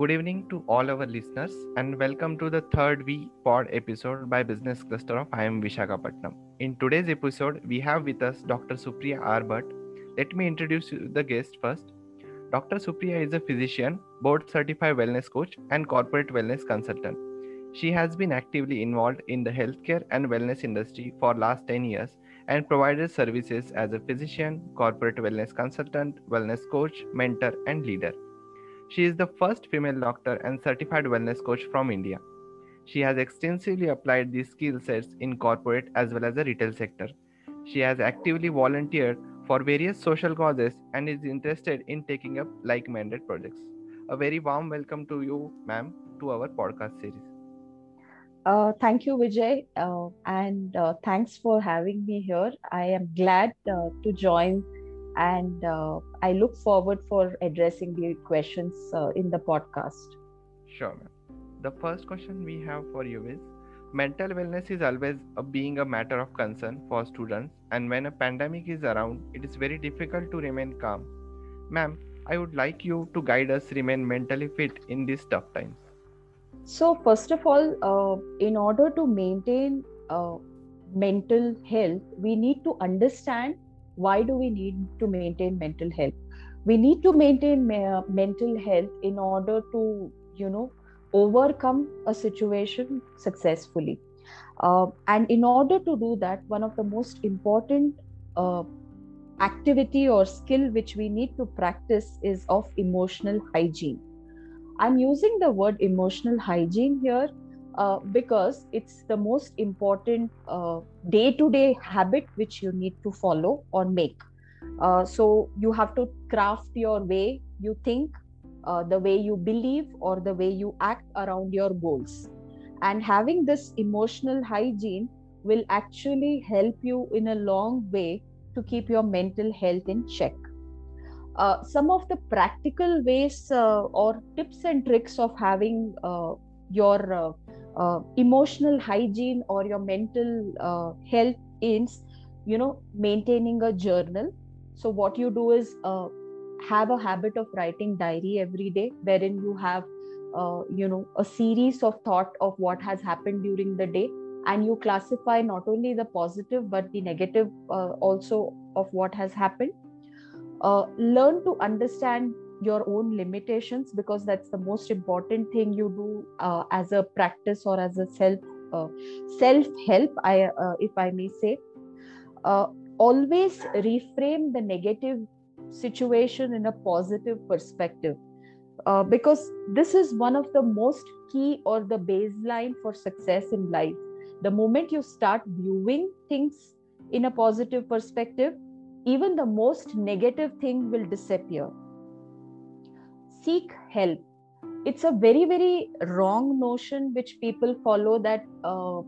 Good evening to all our listeners, and welcome to the third V Pod episode by Business Cluster of IIM Vishakhapatnam. In today's episode, we have with us Dr. Supriya. Bhatt. Let me introduce the guest first. Dr. Supriya is a physician, board certified wellness coach, and corporate wellness consultant. She has been actively involved in the healthcare and wellness industry for last 10 years and provided services as a physician, corporate wellness consultant, wellness coach, mentor, and leader. She is the first female doctor and certified wellness coach from India. She has extensively applied these skill sets in corporate as well as the retail sector. She has actively volunteered for various social causes and is interested in taking up like minded projects. A very warm welcome to you, ma'am, to our podcast series. Uh, thank you, Vijay, uh, and uh, thanks for having me here. I am glad uh, to join, and uh, I look forward for addressing the questions uh, in the podcast. Sure, ma'am. The first question we have for you is mental wellness is always a, being a matter of concern for students, and when a pandemic is around, it is very difficult to remain calm. Ma'am, I would like you to guide us remain mentally fit in these tough times. So, first of all, uh, in order to maintain uh, mental health, we need to understand why do we need to maintain mental health. We need to maintain me- mental health in order to, you know, overcome a situation successfully. Uh, and in order to do that, one of the most important uh, activity or skill which we need to practice is of emotional hygiene I'm using the word emotional hygiene here uh, because it's the most important day to day habit which you need to follow or make. Uh, so you have to craft your way you think, uh, the way you believe, or the way you act around your goals. And having this emotional hygiene will actually help you in a long way to keep your mental health in check uh, some of the practical ways uh, or tips and tricks of having uh, your uh, uh, emotional hygiene or your mental uh, health is you know maintaining a journal. So what you do is have a habit of writing diary every day wherein you have you know a series of thought of what has happened during the day. And you classify not only the positive but the negative also of what has happened. Uh, learn to understand your own limitations because that's the most important thing you do uh, as a practice or as a self uh, self help i uh, if i may say uh, always reframe the negative situation in a positive perspective uh, because this is one of the most key or the baseline for success in life the moment you start viewing things in a positive perspective even the most negative thing will disappear. Seek help. It's a very, very wrong notion which people follow that, uh,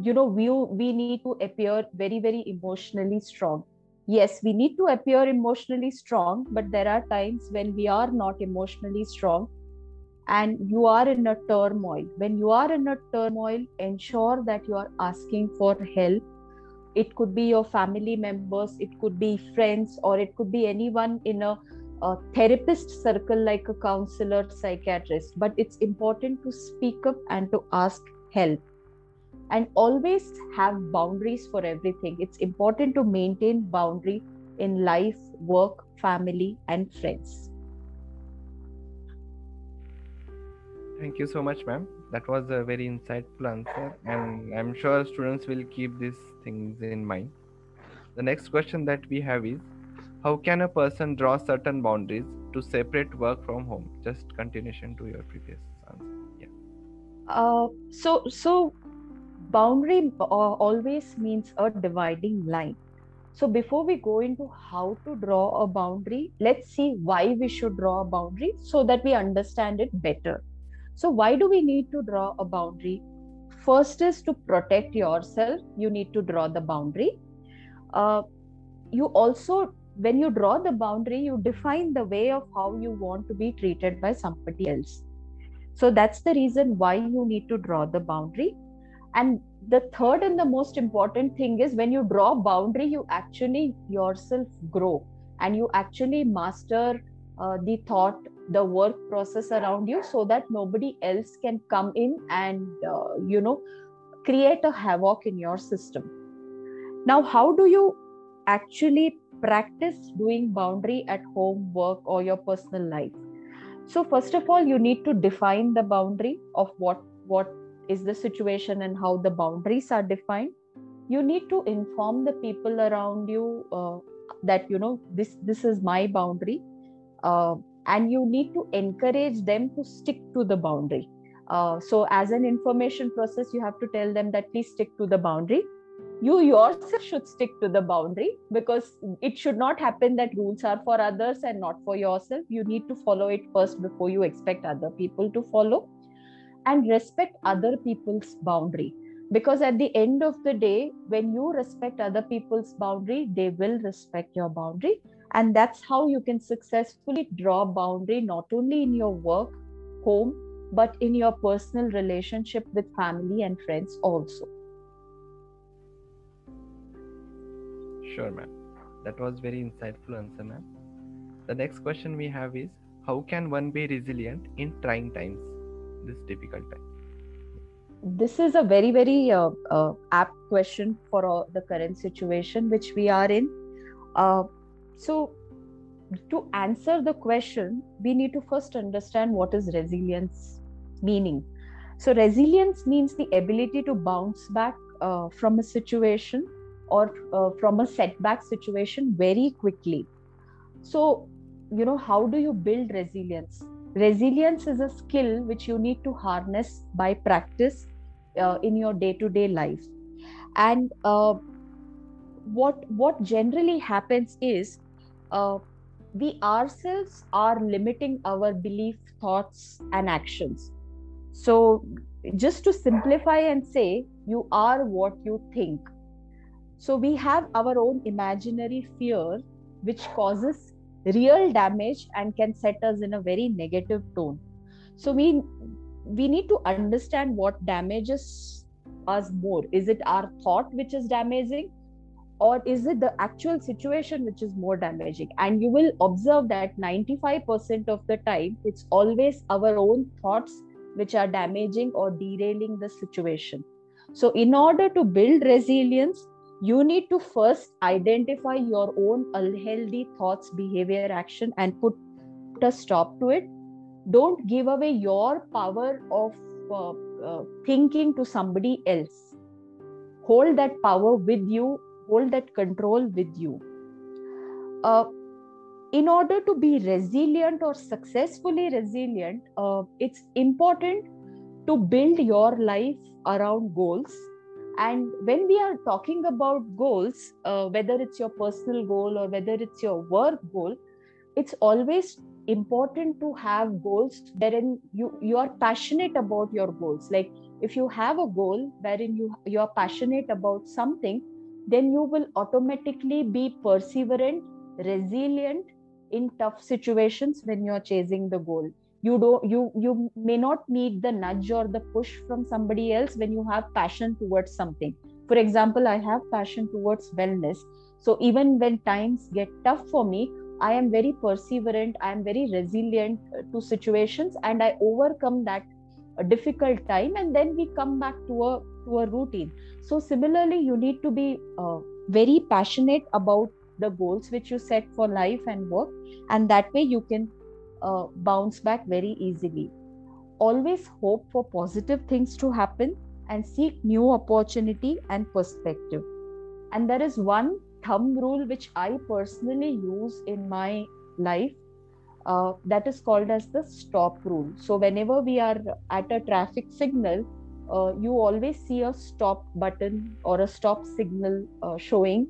you know, we, we need to appear very, very emotionally strong. Yes, we need to appear emotionally strong, but there are times when we are not emotionally strong and you are in a turmoil. When you are in a turmoil, ensure that you are asking for help it could be your family members it could be friends or it could be anyone in a, a, therapist circle like a counselor psychiatrist but it's important to speak up and to ask help. And always have boundaries for everything. It's important to maintain boundary in life work family and friends. Thank you so much ma'am. That was a very insightful answer and i'm sure students will keep these things in mind. The next question that we have is how can a person draw certain boundaries to separate work from home? Just continuation to your previous answer. Yeah. Uh, so so boundary uh, always means a dividing line. So before we go into how to draw a boundary let's see why we should draw a boundary so that we understand it better. So, why do we need to draw a boundary? First is to protect yourself, you need to draw the boundary. Uh, you also, when you draw the boundary, you define the way of how you want to be treated by somebody else. So, that's the reason why you need to draw the boundary. And the third and the most important thing is when you draw boundary, you actually yourself grow and you actually master uh, the thought the work process around you so that nobody else can come in and uh, you know create a havoc in your system now how do you actually practice doing boundary at home work or your personal life. So first of all you need to define the boundary of what what is the situation and how the boundaries are defined. You need to inform the people around you uh, that you know this this is my boundary uh, and you need to encourage them to stick to the boundary. Uh, so as an information process you have to tell them that please stick to the boundary you yourself should stick to the boundary because it should not happen that rules are for others and not for yourself. You need to follow it first before you expect other people to follow and respect other people's boundary. Because at the end of the day when you respect other people's boundary they will respect your boundary. And that's how you can successfully draw boundary not only in your work home but in your personal relationship with family and friends also sure ma'am. That was very insightful answer ma'am. The next question we have is how can one be resilient in trying times? This difficult time. This is a very very uh, uh, apt question for uh, the current situation which we are in. Uh, so to answer the question we need to first understand what is resilience meaning. So resilience means the ability to bounce back uh, from a situation or uh, from a setback situation very quickly. So you know how do you build resilience? Resilience is a skill which you need to harness by practice uh, in your day to day life. And uh, what what generally happens is uh, we ourselves are limiting our belief thoughts and actions. So just to simplify and say you are what you think so we have our own imaginary fear which causes real damage and can set us in a very negative tone. So we we need to understand what damages us more. Is it our thought which is damaging or is it the actual situation which is more damaging? And you will observe that 95% of the time it's always our own thoughts which are damaging or derailing the situation. So in order to build resilience you need to first identify your own unhealthy thoughts behavior action and put a stop to it. Don't give away your power of uh, uh, thinking to somebody else. Hold that power with you hold that control with you. Uh, in order to be resilient or successfully resilient uh, it's important to build your life around goals and when we are talking about goals uh, whether it's your personal goal or whether it's your work goal it's always important to have goals wherein you you are passionate about your goals. Like if you have a goal wherein you you are passionate about something then you will automatically be perseverant resilient in tough situations when you're chasing the goal you don't you you may not need the nudge or the push from somebody else when you have passion towards something for example i have passion towards wellness so even when times get tough for me I am very perseverant, I am very resilient uh, to situations, and I overcome that uh, difficult time, and then we come back to a to a routine. So similarly, you need to be uh, very passionate about the goals which you set for life and work, and that way you can uh, bounce back very easily. Always hope for positive things to happen and seek new opportunity and perspective. And there is one thumb rule which I personally use in my life. Uh, that is called as the stop rule. So, whenever we are at a traffic signal, uh, you always see a stop button or a stop signal uh, showing,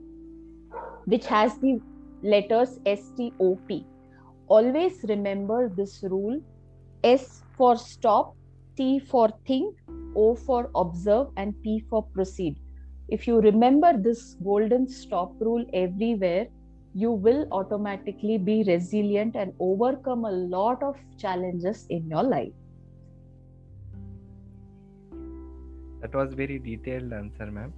which has the letters STOP. Always remember this rule S for stop, T for think, O for observe, and P for proceed if you remember this golden stop rule everywhere, you will automatically be resilient and overcome a lot of challenges in your life. That was very detailed answer, ma'am.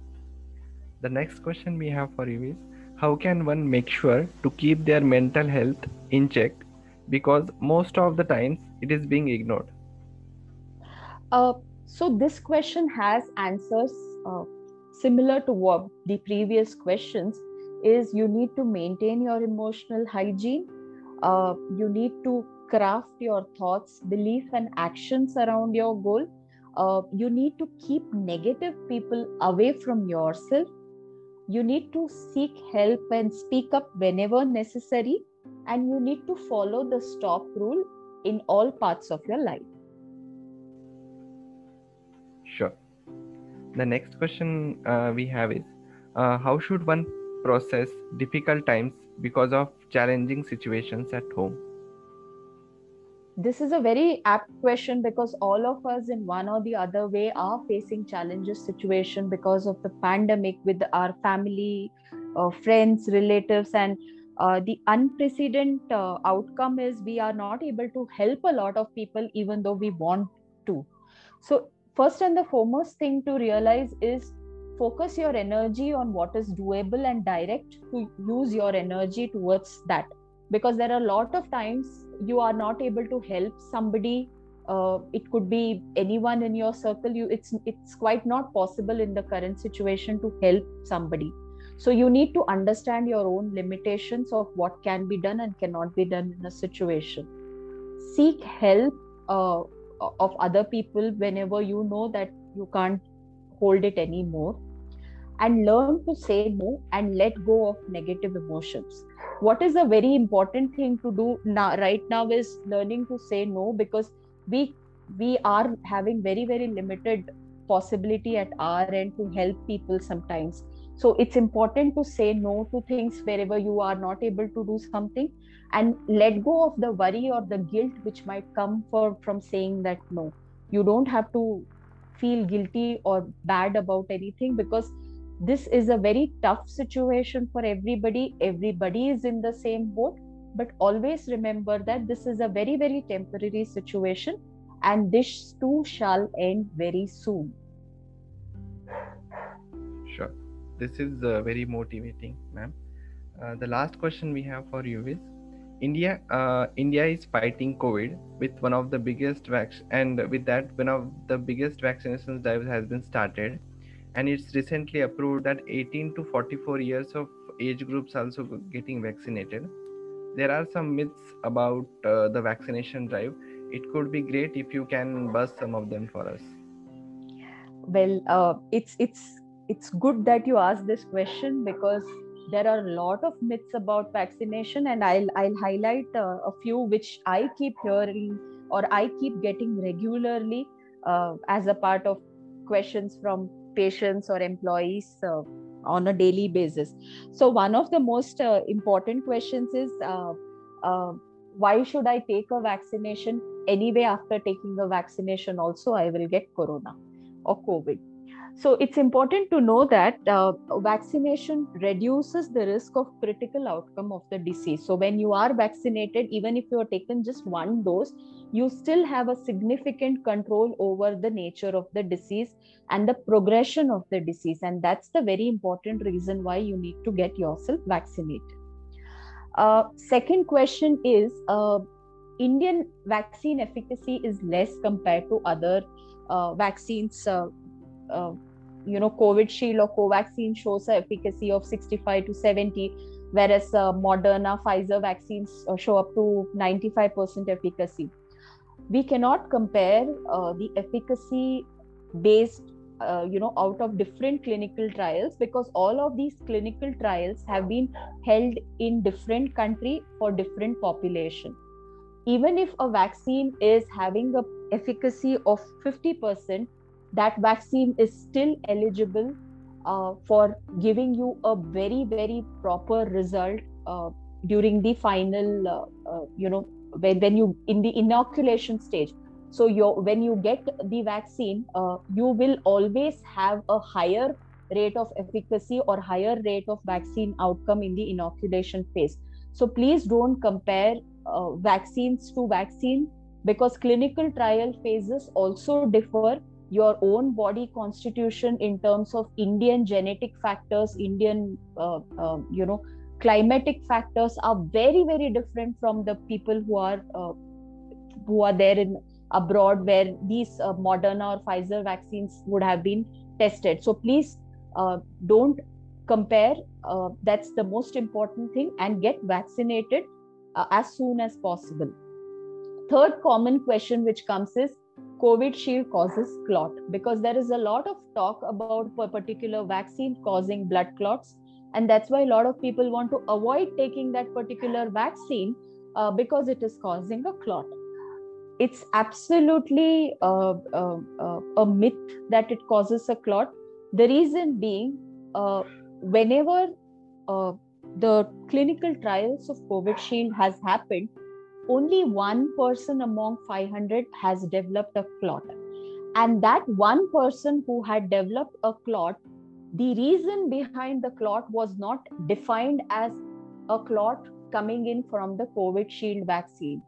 The next question we have for you is how can one make sure to keep their mental health in check because most of the times it is being ignored. Uh, so this question has answers uh, similar to what the previous questions is you need to maintain your emotional hygiene. Uh, you need to craft your thoughts belief and actions around your goal. Uh, you need to keep negative people away from yourself. You need to seek help and speak up whenever necessary and you need to follow the stop rule in all parts of your life. Sure. The next question uh, we have is uh, how should one process difficult times because of challenging situations at home? This is a very apt question because all of us in one or the other way are facing challenges situation because of the pandemic with our family uh, friends relatives and uh, the unprecedented uh, outcome is we are not able to help a lot of people even though we want to. So first and the foremost thing to realize is focus your energy on what is doable and direct to use your energy towards that. Because there are a lot of times you are not able to help somebody uh, it could be anyone in your circle you it's it's quite not possible in the current situation to help somebody so you need to understand your own limitations of what can be done and cannot be done in a situation. Seek help uh, of other people whenever you know that you can't hold it anymore. And learn to say no and let go of negative emotions. What is a very important thing to do now right now is learning to say no because we we are having very very limited possibility at our end to help people sometimes so it's important to say no to things wherever you are not able to do something and let go of the worry or the guilt which might come for from saying that no. You don't have to feel guilty or bad about anything because this is a very tough situation for everybody. Everybody is in the same boat. But always remember that this is a very very temporary situation and this too shall end very soon. Sure this is uh, very motivating ma'am. Uh, the last question we have for you is india uh, india is fighting covid with one of the biggest vac- and with that one of the biggest vaccination drives has been started. And it's recently approved that 18 to 44 years of age groups also getting vaccinated. There are some myths about uh, the vaccination drive. It could be great if you can bust some of them for us. Well uh, it's it's it's good that you asked this question because there are a lot of myths about vaccination and i'll i'll highlight uh, a few which i keep hearing or i keep getting regularly uh, as a part of questions from patients or employees uh, on a daily basis. So one of the most uh, important questions is uh, uh, why should i take a vaccination anyway after taking the vaccination? Also i will get corona or covid so it's important to know that uh, vaccination reduces the risk of critical outcome of the disease. So when you are vaccinated even if you are taken just one dose you still have a significant control over the nature of the disease and the progression of the disease. And that's the very important reason why you need to get yourself vaccinated. Uh, second question is uh, indian vaccine efficacy is less compared to other uh, vaccines uh, uh, you know Covishield or covaxin shows an efficacy of 65 to 70 whereas uh, moderna pfizer vaccines uh, show up to 95% efficacy. We cannot compare uh, the efficacy based uh, you know out of different clinical trials because all of these clinical trials have been held in different country for different population. Even if a vaccine is having a efficacy of 50% that vaccine is still eligible uh, for giving you a very very proper result uh, during the final uh, uh you know when, when you in the inoculation stage. So you when you get the vaccine uh, you will always have a higher rate of efficacy or higher rate of vaccine outcome in the inoculation phase. So please don't compare uh, vaccines to vaccine because clinical trial phases also differ your own body constitution in terms of indian genetic factors indian uh, uh, you know climatic factors are very very different from the people who are uh, who are there in abroad where these uh, moderna or pfizer vaccines would have been tested. So please uh, don't compare uh, that's the most important thing and get vaccinated uh, as soon as possible. Third common question which comes is Covishield causes clot because there is a lot of talk about a particular vaccine causing blood clots. And that's why a lot of people want to avoid taking that particular vaccine uh, because it is causing a clot. It's absolutely uh, uh, uh, a myth that it causes a clot. The reason being uh, whenever uh, the clinical trials of Covishield has happened only one person among 500 has developed a clot. And that one person who had developed a clot the reason behind the clot was not defined as a clot coming in from the Covishield vaccine.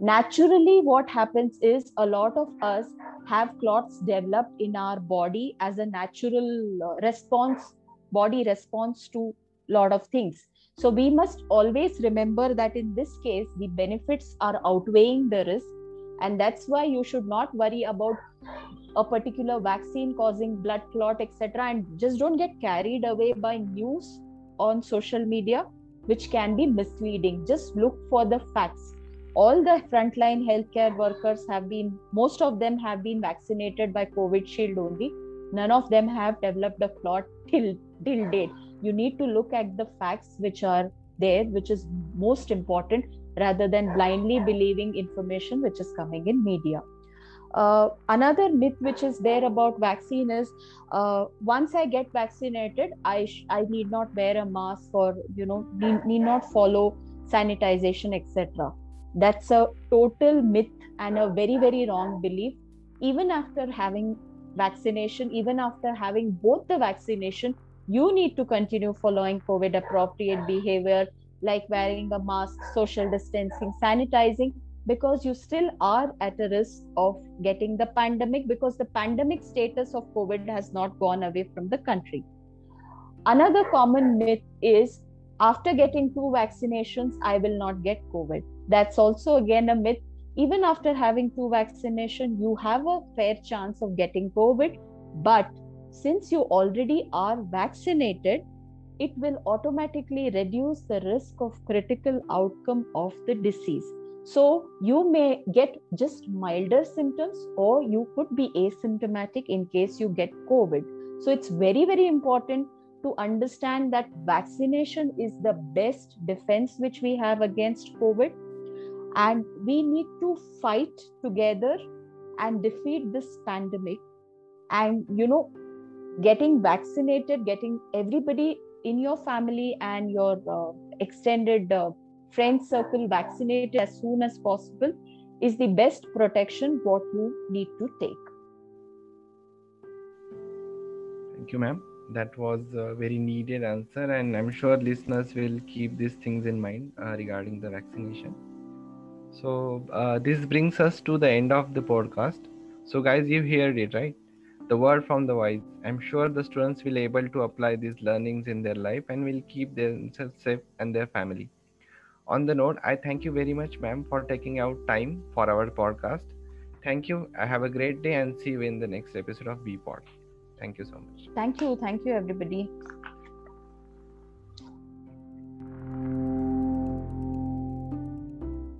Naturally what happens is a lot of us have clots developed in our body as a natural uh, response body response to a lot of things so we must always remember that in this case the benefits are outweighing the risk. And that's why you should not worry about a particular vaccine causing blood clot etc and just don't get carried away by news on social media which can be misleading. Just look for the facts. All the frontline healthcare workers have been most of them have been vaccinated by Covishield only. None of them have developed a clot till till date you need to look at the facts which are there which is most important rather than blindly believing information which is coming in media. Uh, another myth which is there about vaccine is uh, once i get vaccinated i sh- i need not wear a mask or you know need, need not follow sanitization etc that's a total myth and a very very wrong belief. Even after having vaccination even after having both the vaccination you need to continue following covid appropriate behavior like wearing a mask social distancing sanitizing because you still are at a risk of getting the pandemic because the pandemic status of covid has not gone away from the country. Another common myth is after getting two vaccinations i will not get covid. That's also again a myth. Even after having two vaccination you have a fair chance of getting covid but since you already are vaccinated it will automatically reduce the risk of critical outcome of the disease. So you may get just milder symptoms or you could be asymptomatic in case you get covid. So it's very very important to understand that vaccination is the best defense which we have against covid. And we need to fight together and defeat this pandemic. And you know getting vaccinated getting everybody in your family and your uh, extended uh, friend circle vaccinated as soon as possible is the best protection what you need to take thank you ma'am that was a very needed answer and i'm sure listeners will keep these things in mind uh, regarding the vaccination so uh, this brings us to the end of the podcast. So guys, you heard it right. The word from the wise. I'm sure the students will able to apply these learnings in their life and will keep themselves safe and their family. On the note, I thank you very much, ma'am, for taking out time for our podcast. Thank you. I have a great day and see you in the next episode of B Pod. Thank you so much. Thank you. Thank you, everybody.